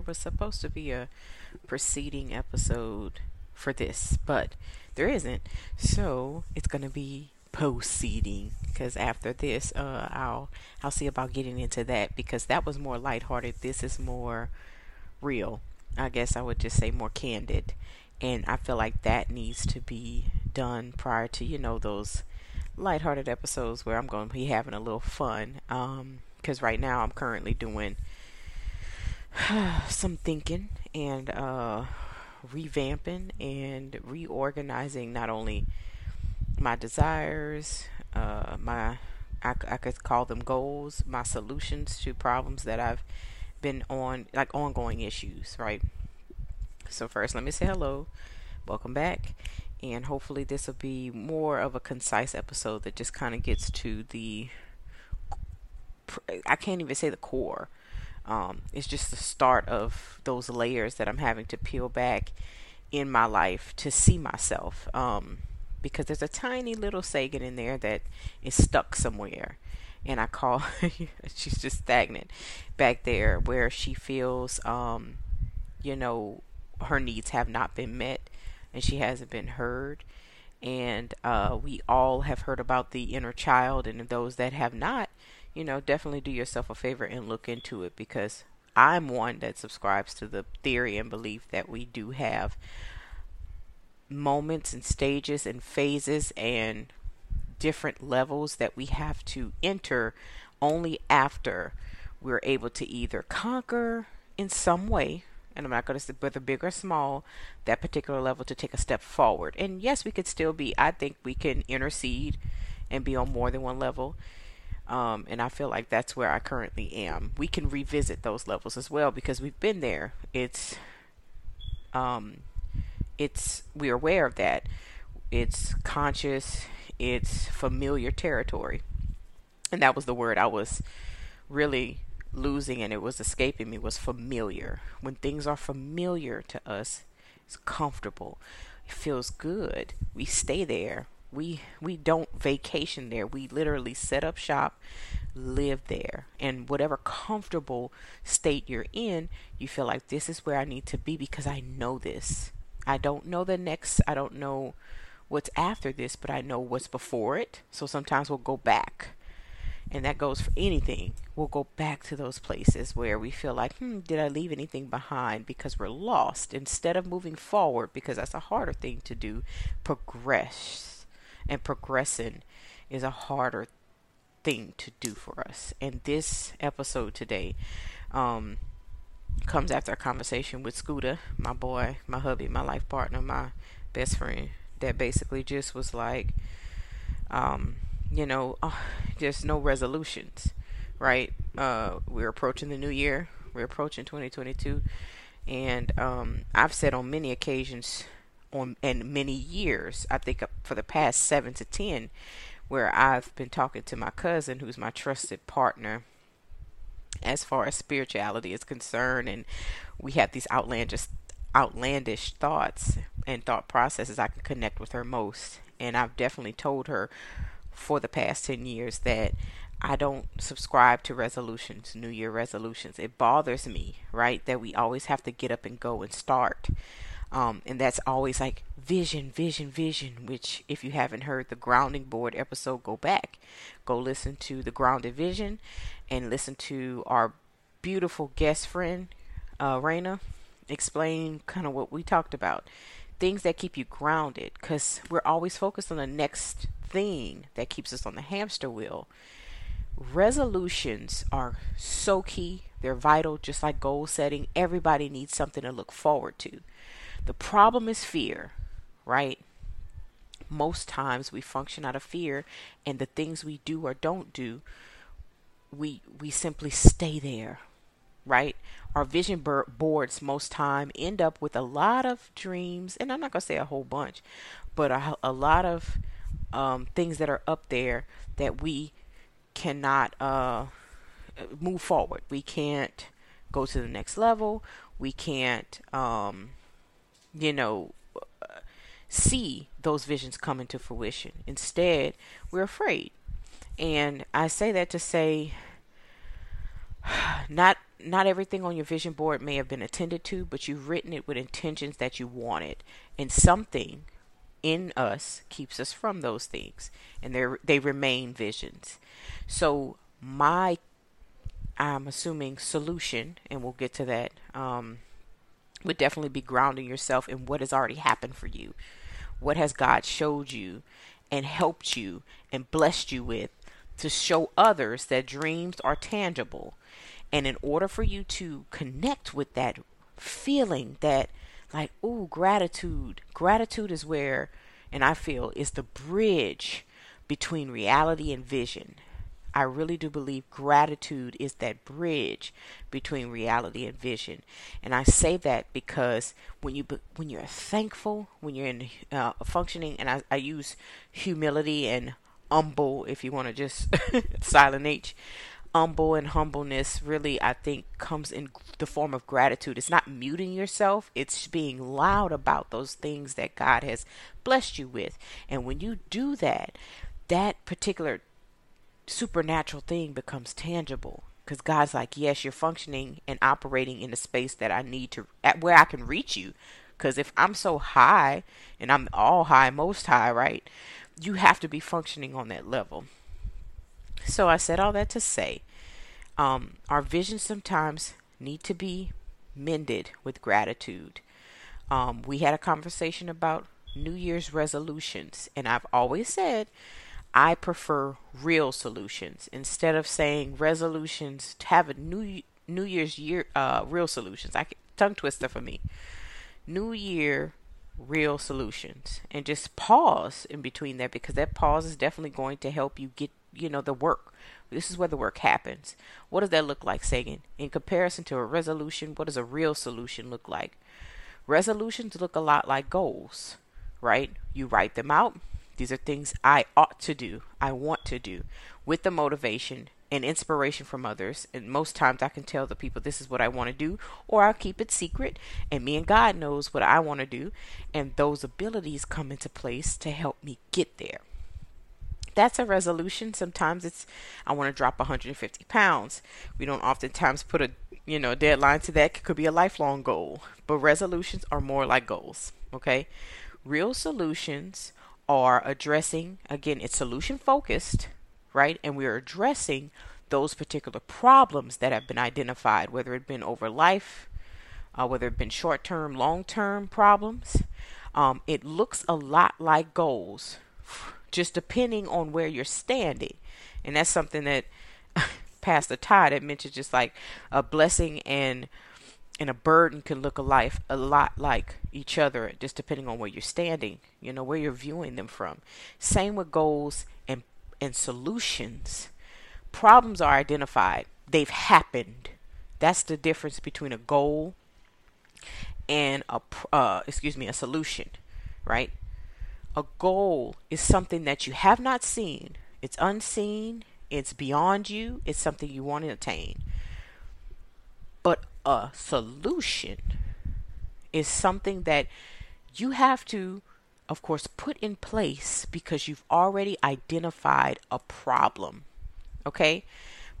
was supposed to be a preceding episode for this, but there isn't. So it's gonna be proceeding because after this, uh, I'll I'll see about getting into that because that was more lighthearted. This is more real. I guess I would just say more candid, and I feel like that needs to be done prior to you know those lighthearted episodes where I'm going to be having a little fun. Um, because right now I'm currently doing some thinking and uh, revamping and reorganizing not only my desires, uh, my I, I could call them goals, my solutions to problems that I've been on, like ongoing issues, right? So first, let me say hello, welcome back, and hopefully this will be more of a concise episode that just kind of gets to the I can't even say the core. Um, it's just the start of those layers that I'm having to peel back in my life to see myself. Um, because there's a tiny little Sagan in there that is stuck somewhere. And I call she's just stagnant back there where she feels, um, you know, her needs have not been met and she hasn't been heard. And uh, we all have heard about the inner child, and those that have not, you know, definitely do yourself a favor and look into it because I'm one that subscribes to the theory and belief that we do have moments and stages and phases and different levels that we have to enter only after we're able to either conquer in some way and I'm not going to say whether big or small, that particular level to take a step forward. And yes, we could still be, I think we can intercede and be on more than one level. Um, and I feel like that's where I currently am. We can revisit those levels as well because we've been there. It's, um, it's we're aware of that. It's conscious. It's familiar territory, and that was the word I was really losing, and it was escaping me. Was familiar. When things are familiar to us, it's comfortable. It feels good. We stay there. We we don't vacation there. We literally set up shop, live there. And whatever comfortable state you're in, you feel like this is where I need to be because I know this. I don't know the next, I don't know what's after this, but I know what's before it. So sometimes we'll go back. And that goes for anything. We'll go back to those places where we feel like, hmm, did I leave anything behind? Because we're lost. Instead of moving forward, because that's a harder thing to do, progress. And progressing is a harder thing to do for us. And this episode today, um, comes after a conversation with Scooter, my boy, my hubby, my life partner, my best friend, that basically just was like, um, you know, uh, just no resolutions, right? Uh, we're approaching the new year. We're approaching 2022, and um, I've said on many occasions, on and many years, I think uh, for the past seven to ten, where I've been talking to my cousin, who's my trusted partner as far as spirituality is concerned and we have these outlandish outlandish thoughts and thought processes I can connect with her most and I've definitely told her for the past 10 years that I don't subscribe to resolutions, New Year resolutions. It bothers me, right, that we always have to get up and go and start. Um, and that's always like vision, vision, vision, which, if you haven't heard the grounding board episode, go back. Go listen to the grounded vision and listen to our beautiful guest friend, uh, Raina, explain kind of what we talked about. Things that keep you grounded because we're always focused on the next thing that keeps us on the hamster wheel. Resolutions are so key, they're vital, just like goal setting. Everybody needs something to look forward to. The problem is fear, right? Most times we function out of fear, and the things we do or don't do, we we simply stay there, right? Our vision boards most time end up with a lot of dreams, and I'm not gonna say a whole bunch, but a, a lot of um, things that are up there that we cannot uh, move forward. We can't go to the next level. We can't um, you know, see those visions come into fruition. Instead, we're afraid. And I say that to say not not everything on your vision board may have been attended to, but you've written it with intentions that you wanted, and something in us keeps us from those things, and they they remain visions. So my I'm assuming solution, and we'll get to that. Um, would definitely be grounding yourself in what has already happened for you. What has God showed you and helped you and blessed you with to show others that dreams are tangible. And in order for you to connect with that feeling that like, oh, gratitude. Gratitude is where and I feel is the bridge between reality and vision. I really do believe gratitude is that bridge between reality and vision. And I say that because when you when you're thankful, when you're in uh, functioning, and I, I use humility and humble, if you want to just silent H, humble and humbleness really I think comes in the form of gratitude. It's not muting yourself, it's being loud about those things that God has blessed you with. And when you do that, that particular supernatural thing becomes tangible because God's like, yes, you're functioning and operating in a space that I need to, at where I can reach you. Because if I'm so high and I'm all high, most high, right, you have to be functioning on that level. So I said all that to say, um, our visions sometimes need to be mended with gratitude. Um, we had a conversation about New Year's resolutions, and I've always said I prefer real solutions instead of saying resolutions to have a new New Year's year uh, real solutions. I tongue twister for me. New Year real solutions and just pause in between that because that pause is definitely going to help you get you know the work. This is where the work happens. What does that look like sagan? In comparison to a resolution what does a real solution look like? Resolutions look a lot like goals right? You write them out these are things I ought to do, I want to do, with the motivation and inspiration from others. And most times I can tell the people this is what I want to do, or I'll keep it secret. And me and God knows what I want to do. And those abilities come into place to help me get there. That's a resolution. Sometimes it's I want to drop 150 pounds. We don't oftentimes put a you know deadline to that. It could be a lifelong goal, but resolutions are more like goals. Okay, real solutions are addressing, again, it's solution focused, right? And we're addressing those particular problems that have been identified, whether it been over life, uh, whether it been short term, long term problems. Um, it looks a lot like goals, just depending on where you're standing. And that's something that Pastor Todd had mentioned, just like a blessing and and a burden can look a life a lot like each other just depending on where you're standing you know where you're viewing them from. Same with goals and and solutions. Problems are identified. They've happened. That's the difference between a goal and a uh, excuse me a solution right? A goal is something that you have not seen. It's unseen. It's beyond you. It's something you want to attain. But a solution is something that you have to, of course, put in place because you've already identified a problem. Okay?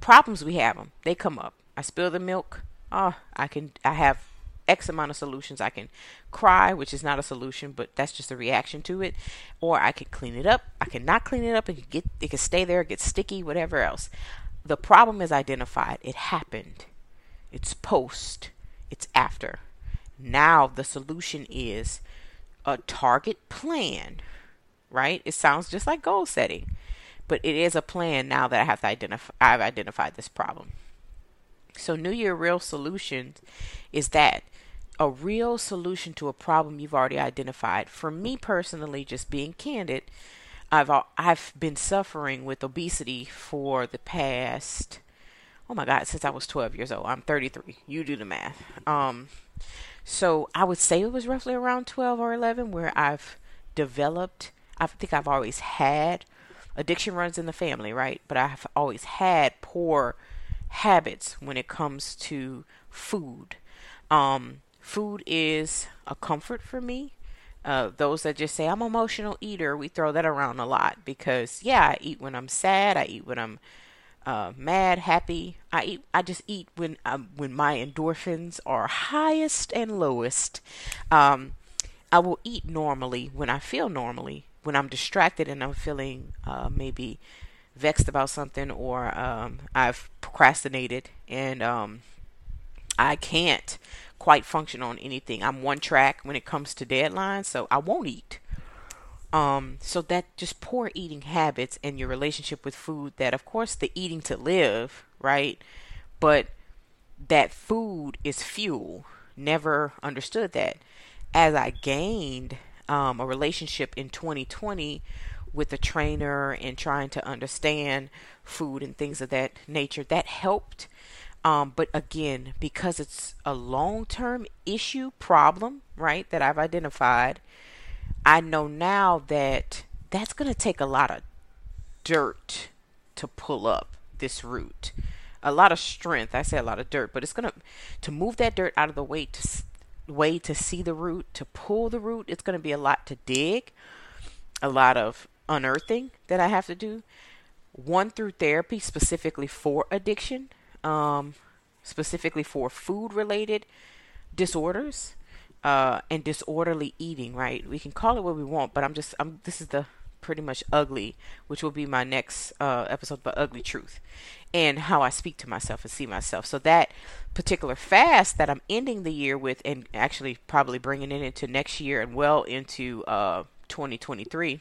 Problems, we have them. They come up. I spill the milk. Oh, I can, I have X amount of solutions. I can cry, which is not a solution, but that's just a reaction to it. Or I can clean it up. I can not clean it up and get it can stay there, get sticky, whatever else. The problem is identified. It happened it's post, it's after. Now the solution is a target plan, right? It sounds just like goal setting, but it is a plan now that I have to identify I've identified this problem. So New Year real solutions is that a real solution to a problem you've already identified. For me personally, just being candid, I've I've been suffering with obesity for the past oh my god since i was 12 years old i'm 33 you do the math. Um so i would say it was roughly around 12 or 11 where i've developed i think i've always had addiction runs in the family right? But i've always had poor habits when it comes to food. Um food is a comfort for me. Uh, those that just say I'm emotional eater, we throw that around a lot because yeah, I eat when I'm sad, I eat when I'm uh, mad, happy. I eat. I just eat when um, when my endorphins are highest and lowest. Um, I will eat normally when I feel normally. When I'm distracted and I'm feeling uh, maybe vexed about something or um, I've procrastinated and um, I can't quite function on anything. I'm one track when it comes to deadlines, so I won't eat. Um, so that just poor eating habits and your relationship with food that of course the eating to live, right? But that food is fuel. Never understood that. As I gained um, a relationship in 2020 with a trainer and trying to understand food and things of that nature, that helped. Um, but again, because it's a long term issue, problem, right, that I've identified, I know now that that's going to take a lot of dirt to pull up this root. A lot of strength. I say a lot of dirt, but it's going to to move that dirt out of the way to way to see the root, to pull the root, it's going to be a lot to dig, a lot of unearthing that I have to do. One through therapy specifically for addiction, um, specifically for food related disorders uh, and disorderly eating, right? We can call it what we want, but I'm just, I'm, this is the pretty much ugly, which will be my next uh, episode, but ugly truth, and how I speak to myself and see myself. So that particular fast that I'm ending the year with, and actually probably bringing it into next year and well into uh, 2023,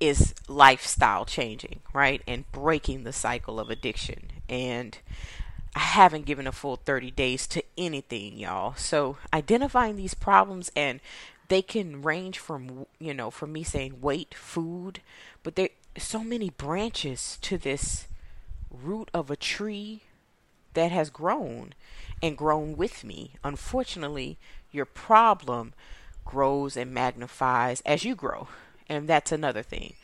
is lifestyle changing, right, and breaking the cycle of addiction and I haven't given a full 30 days to anything, y'all. So identifying these problems and they can range from, you know, from me saying weight, food, but there's so many branches to this root of a tree that has grown and grown with me. Unfortunately, your problem grows and magnifies as you grow. And that's another thing.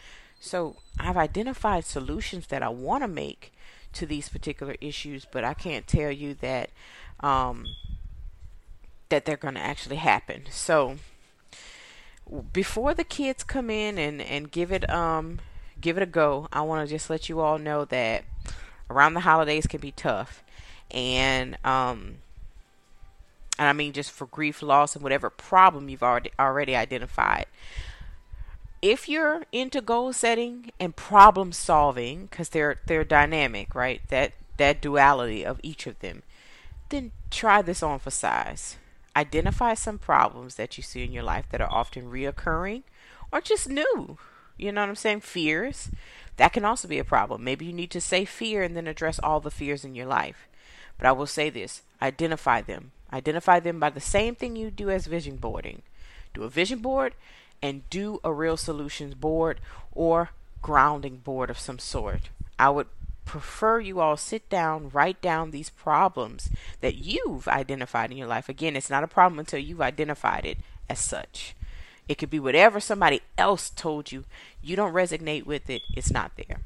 So I've identified solutions that I want to make to these particular issues, but I can't tell you that um, that they're going to actually happen. So before the kids come in and and give it um give it a go, I want to just let you all know that around the holidays can be tough, and um and I mean just for grief, loss, and whatever problem you've already already identified if you're into goal setting and problem solving because they're they're dynamic right? That that duality of each of them then try this on for size. Identify some problems that you see in your life that are often reoccurring or just new. You know what i'm saying? Fears. That can also be a problem. Maybe you need to say fear and then address all the fears in your life. But i will say this identify them. Identify them by the same thing you do as vision boarding. Do a vision board and do a real solutions board or grounding board of some sort. I would prefer you all sit down, write down these problems that you've identified in your life. Again, it's not a problem until you've identified it as such. It could be whatever somebody else told you. You don't resonate with it, it's not there.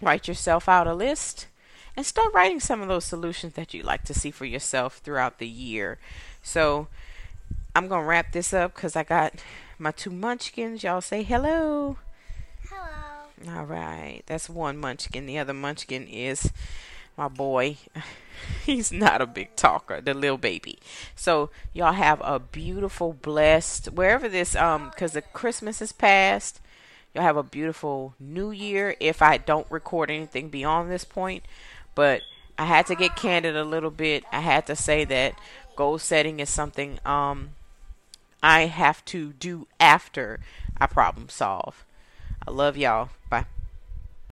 Write yourself out a list and start writing some of those solutions that you'd like to see for yourself throughout the year. So, I'm going to wrap this up because I got my two munchkins. Y'all say hello. Hello. All right. That's one munchkin. The other munchkin is my boy. He's not a big talker, the little baby. So y'all have a beautiful, blessed wherever this um because the Christmas is past. Y'all have a beautiful New Year. If I don't record anything beyond this point, but I had to get candid a little bit. I had to say that goal setting is something um I have to do after I problem solve. I love y'all. Bye.